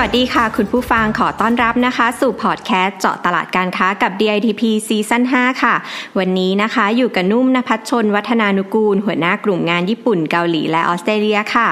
วัสดีค่ะ คุณผู้ฟังขอต้อนรับนะคะ สู่พอดแคสต์เจาะตลาดการค้ากับ DITP ซีซั่น5ค่ะ วันนี้นะคะอยู่กับนุ่มนภัชชน วัฒนานุกูล หัวหน้ากลุ่มงานญี่ปุ่นเกาหลีและออสเตรเลียค่ะ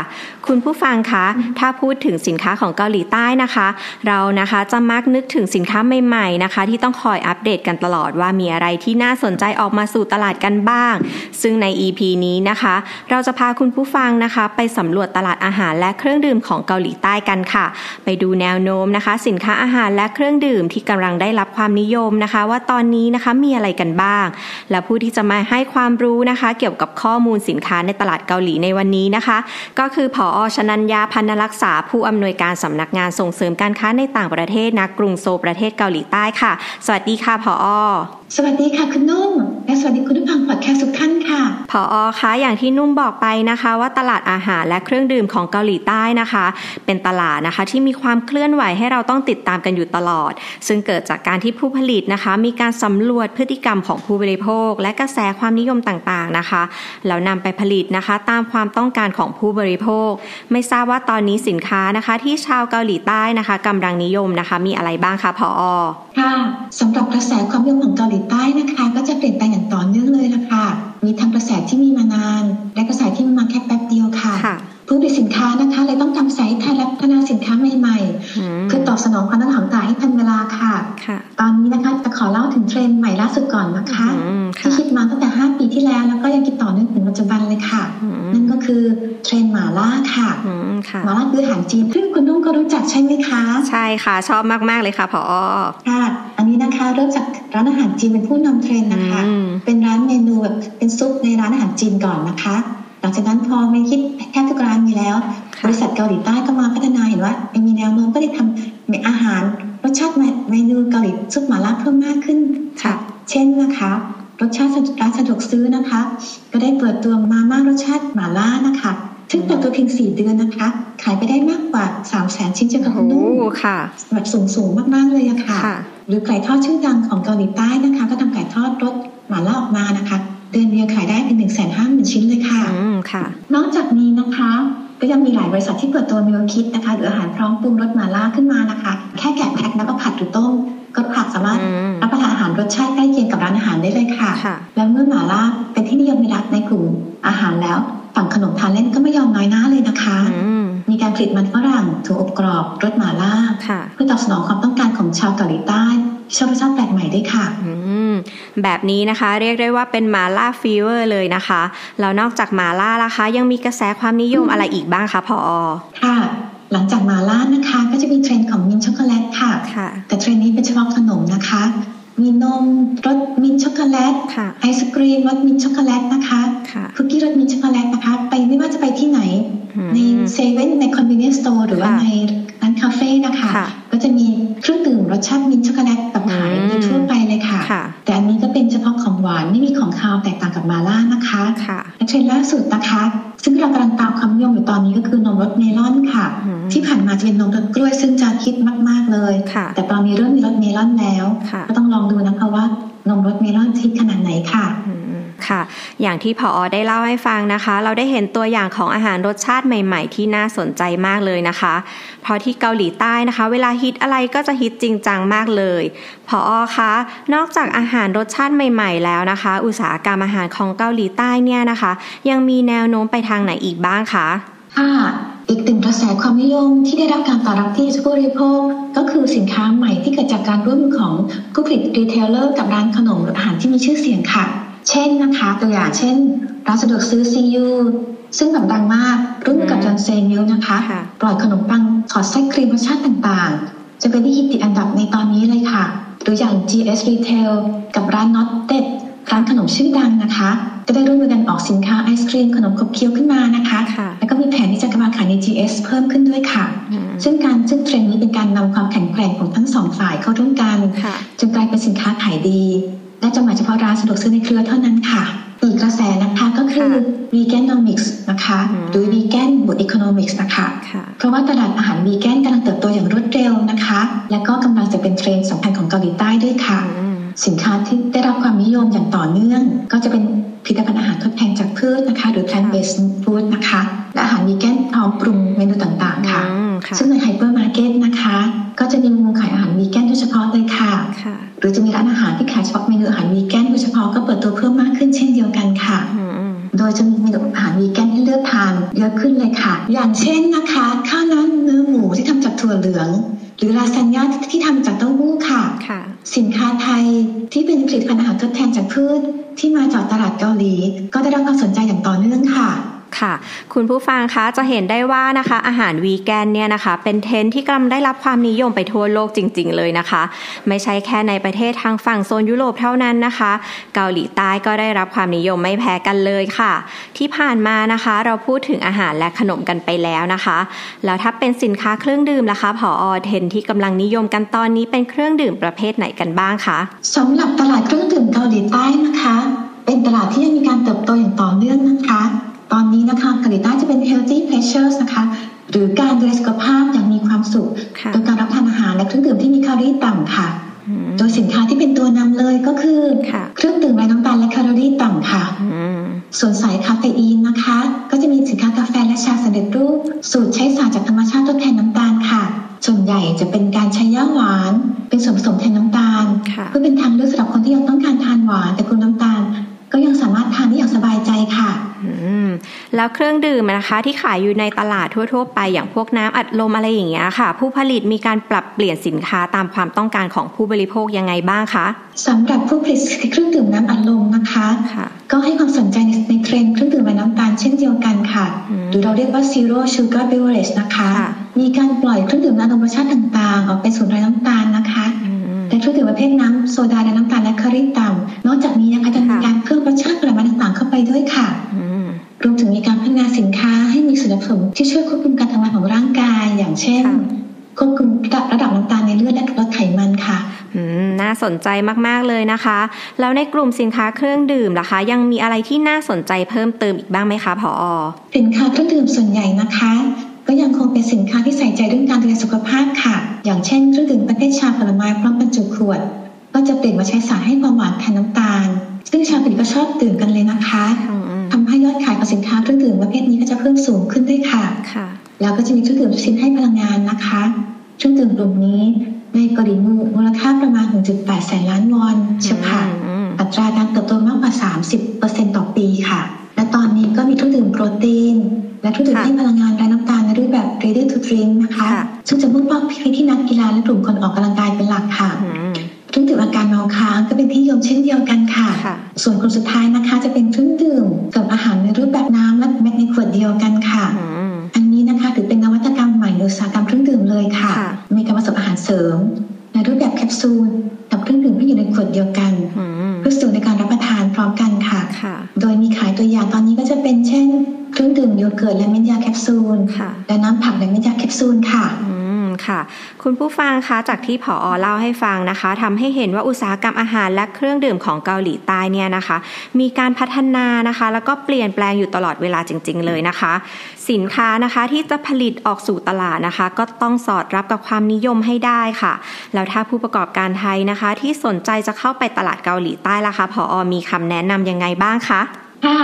คุณผู้ฟังคะ ถ้าพูดถึงสินค้าของเกาหลีใต้นะคะ เรานะคะจะมักนึกถึงสินค้าใหม่ๆนะคะ ที่ต้องคอยอัปเดตกันตลอดว่ามีอะไรที่น่าสนใจออกมาสู่ตลาดกันบ้าง ซึ่งใน EP นี้นะคะ เราจะพาคุณผู้ฟังนะคะ ไปสำรวจตลาดอาหารและเครื่องดื่มของเกาหลีใต้กันค่ะ ไปดูแนวโน้มนะคะ สินค้าอาหารและเครื่องดื่มที่กำลังได้รับความนิยมนะคะ ว่าตอนนี้นะคะมีอะไรกันบ้าง และผู้ที่จะมาให้ความรู้นะคะ เกี่ยวกับข้อมูลสินค้าในตลาดเกาหลีในวันนี้นะคะ ก็คือผอชนัญญาพันรักษาผู้อำนวยการสำนักงานส่งเสริมการค้าในต่างประเทศนักรุงโซประเทศเกาหลีใต้ค่ะ สวัสดีค่ะผอสวัสดีค่ะคุณนุ่มและสวัสดีคุณผู้ฟังพอดแคสต์ทุกท่าน ผออคะอย่างที่นุ่มบอกไปนะคะ ว่าตลาดอาหารและเครื่องดื่มของเกาหลีใต้นะคะ เป็นตลาดนะคะที่มีความเคลื่อนไหวให้เราต้องติดตามกันอยู่ตลอด ซึ่งเกิดจากการที่ผู้ผลิตนะคะ มีการสำรวจพฤติกรรมของผู้บริโภค และกระแสความนิยมต่างๆนะคะแล้วนำไปผลิตนะคะ ตามความต้องการของผู้บริโภค ไม่ทราบว่าตอนนี้สินค้านะคะ ที่ชาวเกาหลีใต้นะคะกำลังนิยมนะคะ มีอะไรบ้างคะผอ ค่ะสำหรับกระแสความนิยมของเกาหลีใต้นะคะ ก็จะเปลี่ยนแปลงอย่างต่อเนื่องเลยละค่ะ มีทั้งกระแสที่มีมานาน และกระแสที่มีมาแค่แป๊บเดียวค่ะผู้ผลิตสินค้านะคะเลยต้องทำสายทายและพัฒนาสินค้าใหม่ๆ คือตอบสนองความต้องการของตลาดให้ทันเวลาค่ะ ตอนนี้นะคะจะขอเล่าถึงเทรนด์ใหม่ล่าสุดก่อนนะคะ ที่คิดมาตั้งแต่ 5 ปีที่แล้วแล้วก็ยังคิดต่อเนื่องถึงปัจจุบันเลยค่ะนั่นก็คือเทรนด์หมาล่าค่ะ หมาล่าคืออาหารจีนซึ่งคุณนุ่งก็รู้จักใช่ไหมคะ ใช่ค่ะ ชอบมาก ๆ เลยค่ะพอค่ะ อันนี้นะคะเริ่มจากร้านอาหารจีนเป็นผู้นำเทรนด์นะคะ เป็นร้านเมนูแบบเป็นซุปในร้านอาหารจีนก่อนนะคะลังจากนั้นพอไม่คิดแค่ทุกร้านมีแล้ว บริษัทเกาหลีใต้ก็มาพัฒนาเห็นว่ามีแนวโน้มก็ได้ทำอาหารรสชาติเมนูเกาหลีซุปหม่าล่าเพิ่มมากขึ้นค่ะ เช่นนะคะรสชาติร้านสะดวกซื้อนะคะ ก็ได้เปิดตัวมาม่ารสชาติหม่าล่านะคะ ซึ่งเปิดตัวเพียงสี่เดือนนะคะ ขายไปได้มากกว่าสามแสนชิ้นจะกระคุณนุ่มค่ะแบบสูงสูงมากๆเลยอะค่ะ หรือไก่ทอดชื่อดังของเกาหลีใต้นะคะ ก็ทำไก่ทอดรสหม่าล่าออกมานะคะ เดือนเดียวขายได้เป็นหนึ่งแสนห้าหมื่นชิ้นเลยค่ะอืมค่ะ นอกจากนี้นะคะก็ยังมีหลายบริษัทที่เปิดตัวมิโอคิดนะคะหรืออาหารพร้อมปรุงรสมาล่าขึ้นมานะคะ แค่แกะแพ็คแล้วก็ผัดหรือต้มก็ผักสามารถ มทานเล่นก็ไม่ยอมน้อยหน้าเลยนะคะ มีการผลิตมันฝรั่งถั่วอบกรอบรสหมาล่าเพื่อตอบสนองความต้องการของชาวเกาหลีใต้ชอบรสชาติแปลกใหม่ด้วยค่ะแบบนี้นะคะเรียกได้ว่าเป็นมาล่า fever เลยนะคะแล้วนอกจากมาล่าล่ะคะ ยังมีกระแสความนิยมอะไรอีกบ้างคะพอค่ะหลังจากมาล่านะคะก็จะมีเทรนด์ของ mint chocolate ค่ะ แต่เทรนด์นี้เป็นเฉพาะขนมนะคะ มีนมรส mint chocolate ไอศกรีมรส mint chocolate นะคะคุกกี้รส mint chocolate นะคะไปไม่ว่าจะไป ที่ไหน ในเซเว่นใน convenience store หรือว่าในร้านคาเฟ่นะคะ ก็จะมีเครื่องดื่มรสชาติ mint chocolate แบบขายทั่วไปเลยค่ะ แต่อันนี้ก็เป็นเฉพาะของหวานไม่มีของคาวแตกต่างกับมาล่านะคะและเทรนด์ล่าสุดนะคะ ซึ่งเรากำลังตามความนิยมอยู่ตอนนี้ก็คือนมรสเมลอนค่ะ ที่ผ่านมาจะเป็นนมรสกล้วยซึ่งจะฮิตมาก ๆเลย แต่ตอนนี้เริ่มมีรสเมลอนแล้ว ก็ต้องลองดูนะคะว่านมรสเมลอนฮิตขนาดไหนค่ะ ค่ะ อย่างที่พออได้เล่าให้ฟังนะคะ เราได้เห็นตัวอย่างของอาหารรสชาติใหม่ ๆ ที่น่าสนใจมากเลยนะคะ เพราะที่เกาหลีใต้นะคะ เวลาฮิตอะไรก็จะฮิตจริงจังมากเลยพออคะนอกจากอาหารรสชาติใหม่ ๆ แล้วนะคะ อุตสาหกรรมอาหารของเกาหลีใต้เนี่ยนะคะ ยังมีแนวโน้มไปทางไหนอีกบ้างคะค่ะอีกหนึ่งกระแสความนิยมที่ได้รับการตอบรับที่ผู้บริโภคก็คือสินค้าใหม่ที่เกิดจากการร่วมมือของผู้ผลิต retailer กับร้านขนมอาหารที่มีชื่อเสียงค่ะ เช่นนะคะตัวอย่างเช่นร้านสะดวกซื้อ CUซึ่งแบบดังมากรุ่นกับจอนเซนิลนะคะปล่อยขนมปังถอดไส้ครีมรสชาติต่างๆ จะเป็นที่ฮิตติดอันดับในตอนนี้เลยค่ะ หรืออย่าง GS Retail กับร้าน Not Dead ร้านขนมชื่อดังนะคะ ก็ได้ร่วมมือกันออกสินค้าไอศครีมขนมขบเคี้ยวขึ้นมานะคะแล้วก็มีแผนที่จะกำลังขายใน GS เพิ่มขึ้นด้วยค่ะ ซึ่งการซึ่งเทรนด์นี้เป็นการนำความแข็งแกร่งของทั้งสองฝ่ายเข้าร่วมกันจึงกลายเป็นสินค้าขายดี และจำหน่ายเฉพาะร้านสะดวกซื้อในเครือเท่านั้นค่ะ อีกกระแสนะคะก็คือ veganomics นะคะหรือ vegan บวก economics นะคะเพราะว่าตลาดอาหารวีแกนกำลังเติบโตอย่างรวดเร็วนะคะ และก็กำลังจะเป็นเทรนด์สำคัญของเกาหลีใต้ด้วยค่ะ สินค้าที่ได้รับความนิยมอย่างต่อเนื่อง ก็จะเป็น ขายเฉพาะเมนูอาหารวีแกนโดยเฉพาะก็เปิดตัวเพิ่มมากขึ้นเช่นเดียวกันค่ะโดยจะมีเมนูอาหารวีแกนให้เลือกทานเยอะขึ้นเลยค่ะ อย่างเช่นนะคะข้าวน้ำเนื้อหมูที่ทำจากถั่วเหลือง หรือลาซานญ่าที่ทำจากเต้าหู้ค่ะ สินค้าไทยที่เป็นผลิตภัณฑ์อาหารทดแทนจากพืชที่มาจากตลาดเกาหลี ก็ได้รับความสนใจอย่างต่อเนื่องค่ะ ค่ะ คุณผู้ฟังคะจะเห็นได้ว่านะคะ อาหารวีแกนเนี่ยนะคะ เป็นเทรนที่กำลังได้รับความนิยมไปทั่วโลกจริง ๆ เลยนะคะ ไม่ใช่แค่ในประเทศทางฝั่งโซนยุโรปเท่านั้นนะคะ เกาหลีใต้ก็ได้รับความนิยมไม่แพ้กันเลยค่ะ ที่ผ่านมานะคะ เราพูดถึงอาหารและขนมกันไปแล้วนะคะ แล้วถ้าเป็นสินค้าเครื่องดื่มล่ะคะผออเทรนที่กำลังนิยมกันตอนนี้เป็นเครื่องดื่มประเภทไหนกันบ้างคะสำหรับตลาดเครื่องดื่มเกาหลีใต้นะคะ เป็นตลาดที่ยังมีการเติบโตอย่างต่อเนื่องนะคะ ตอนนี้นะคะเกาหลีใต้จะเป็น healthy pleasures นะคะ หรือการดูแลสุขภาพอย่างมีความสุข โดยการรับประทานอาหารและเครื่องดื่มที่มีแคลอรี่ต่ำค่ะ โดยสินค้าที่เป็นตัวนำเลยก็คือ เครื่องดื่มไร้น้ำตาลและแคลอรี่ต่ำค่ะ ส่วนสายคาเฟอีนนะคะ เครื่องดื่มนะคะที่ขายอยู่ในตลาดทั่ว ๆ ไปอย่างพวกน้ำอัดลมอะไรอย่างเงี้ยค่ะ ผู้ผลิตมีการปรับเปลี่ยนสินค้าตามความต้องการของผู้บริโภคยังไงบ้างคะสำหรับผู้ผลิตเครื่องดื่มน้ำอัดลมนะคะคะก็ให้ความสนใจในในเทรนด์เครื่องดื่มไร้น้ำตาลเช่นเดียวกันค่ะหรือเราเรียกว่า zero sugar beverage นะคะมีการปล่อยเครื่องดื่มน้ำธรรมชาติต่างๆ ออกไปสู่ไร้น้ำตาลนะคะและเครื่องดื่มประเภทน้ำโซดาและน้ำตาลและแคลอรี่ต่ำนอกจากนี้นะคะจะมีการเพิ่มรสชาติผลไม้ต่างๆเข้าไปด้วยค่ะ รวมถึงมีการพัฒนาสินค้าให้มีส่วนผสมที่ช่วยควบคุมการทำงานของร่างกาย อย่างเช่นควบคุมระดับระดับน้ำตาลในเลือดและลดไขมันค่ะน่าสนใจมาก ๆ เลยนะคะ แล้วในกลุ่มสินค้าเครื่องดื่มล่ะคะ ยังมีอะไรที่น่าสนใจเพิ่มเติมอีกบ้างไหมคะผอสินค้าเครื่องดื่มส่วนใหญ่นะคะ ก็ยังคงเป็นสินค้าที่ใส่ใจเรื่องการดูแลสุขภาพค่ะ อย่างเช่นเครื่องดื่มประเภทชาผลไม้พร้อมบรรจุขวด ก็จะเปลี่ยนมาใช้สารให้ความหวานแทนน้ำตาล ซึ่งชาวผลิตก็ชอบดื่มกันเลยนะคะทำ ให้ยอดขายของสินค้าเครื่องดื่มประเภทนี้ก็จะเพิ่มสูงขึ้นด้วยค่ะค่ะ แล้วก็จะมีเครื่องดื่มชิ้นให้พลังงานนะคะเครื่องดื่มกลุ่มนี้ในกรีมูมูลค่าประมาณ 1.8 แสนล้านวอนเฉพาะอัตราการเติบโตมากกว่า 30%ต่อปีค่ะ และตอนนี้ก็มีเครื่องดื่มโปรตีน และเครื่องดื่มให้พลังงานไร้น้ำตาลในรูปแบบ ready to drink นะคะ ซึ่งจะมุ่งเป้าไปที่นักกีฬาและกลุ่มคนออกกำลังกายเป็นหลักค่ะเครื่องดื่มอาการเมาค้างก็เป็นที่นิยมเช่นเดียวกันค่ะ ส่วนกลุ่มสุดท้ายนะคะ จะเป็นเครื่อง เครื่องดื่มโยเกิร์ตและเม็ดยาแคปซูลและน้ำผักและเม็ดยาแคปซูลค่ะค่ะ คุณผู้ฟังคะจากที่ผออเล่าให้ฟังนะคะทำให้เห็นว่าอุตสาหกรรมอาหารและเครื่องดื่มของเกาหลีใต้เนี่ยนะคะ มีการพัฒนานะคะ แล้วก็เปลี่ยนแปลงอยู่ตลอดเวลาจริง ๆ เลยนะคะ สินค้านะคะที่จะผลิตออกสู่ตลาดนะคะ ก็ต้องสอดรับกับความนิยมให้ได้ค่ะแล้วถ้าผู้ประกอบการไทยนะคะ ที่สนใจจะเข้าไปตลาดเกาหลีใต้ล่ะคะผออมีคำแนะนํำยังไงบ้างคะค่ะ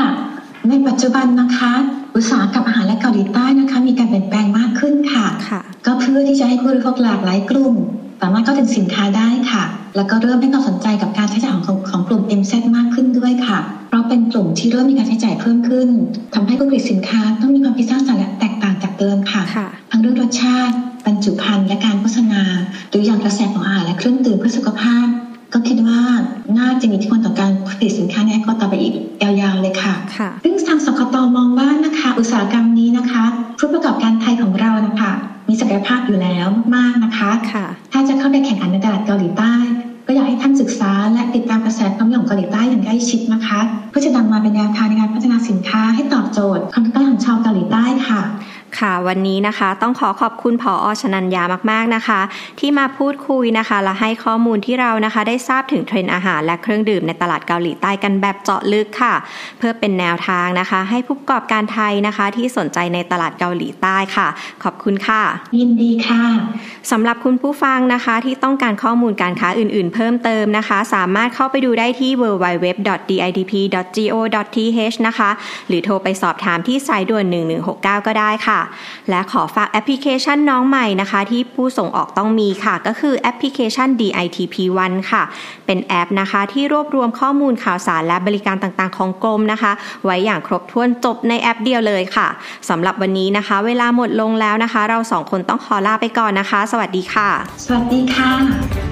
ในปัจจุบันนะคะ อุตสาหกรรมอาหารและเกาหลีใต้นะคะ มีการเปลี่ยนแปลงมากขึ้นค่ะคะก็เพื่อที่จะให้ผู้บริโภคหลากหลายกลุ่มสามารถเข้าถึงสินค้าได้ค่ะ แล้วก็เริ่มให้ความสนใจกับการใช้จ่ายของของกลุ่ม MZ มากขึ้นด้วยค่ะ เพราะเป็นกลุ่มที่เริ่มมีการใช้จ่ายเพิ่มขึ้นทำให้ผู้ผลิตสินค้าต้องมีความคิดสร้างสรรค์และแตกต่างจากเดิมค่ะทั้งเรื่องรสชาติ บรรจุภัณฑ์และการโฆษณาหรืออย่างกระแสของอาหารและเครื่องดื่มเพื่อสุขภาพ ก็คิดว่าน่าจะมีที่คนต่อการผลิตสินค้าในก็ต่อไปอีก ซึ่งทางสกตมองว่านะคะอุตสาหกรรมนี้นะคะผู้ประกอบการไทยของเรานะคะมีศักยภาพอยู่แล้วมากๆนะคะคะถ้าจะเข้าไปแข่งขันในตลาดเกาหลีใต้ ก็อยากให้ท่านศึกษาและติดตามกระแสความนิยมเกาหลีใต้อย่างใกล้ชิดนะคะ เพื่อจะนำมาเป็นแนวทางในการพัฒนาสินค้าให้ตอบโจทย์ความต้องการของชาวเกาหลีใต้ ค่ะค่ะวันนี้นะคะต้องขอขอบคุณผออชนัญญามากๆนะคะ ที่มาพูดคุยนะคะ และให้ข้อมูลที่เรานะคะ ได้ทราบถึงเทรนด์อาหารและเครื่องดื่มในตลาดเกาหลีใต้กันแบบเจาะลึกค่ะ เพื่อเป็นแนวทางนะคะ ให้ผู้ประกอบการไทยนะคะ ที่สนใจในตลาดเกาหลีใต้ค่ะ ขอบคุณค่ะ ยินดีค่ะสำหรับคุณผู้ฟังนะคะที่ต้องการข้อมูลการค้าอื่นๆ เพิ่มเติมนะคะ สามารถเข้าไปดูได้ที่ www.ditp.go.th นะคะ หรือโทรไปสอบถามที่สายด่วน 1169 ก็ได้ค่ะและขอฝากแอปพลิเคชันน้องใหม่นะคะ ที่ผู้ส่งออกต้องมีค่ะ ก็คือแอปพลิเคชัน DITP1 ค่ะ เป็นแอปนะคะ ที่รวบรวมข้อมูลข่าวสารและบริการต่างๆ ของกรมนะคะ ไว้อย่างครบถ้วนจบในแอปเดียวเลยค่ะสำหรับวันนี้นะคะ เวลาหมดลงแล้วนะคะ เราสองคนต้องขอลาไปก่อนนะคะ สวัสดีค่ะ สวัสดีค่ะ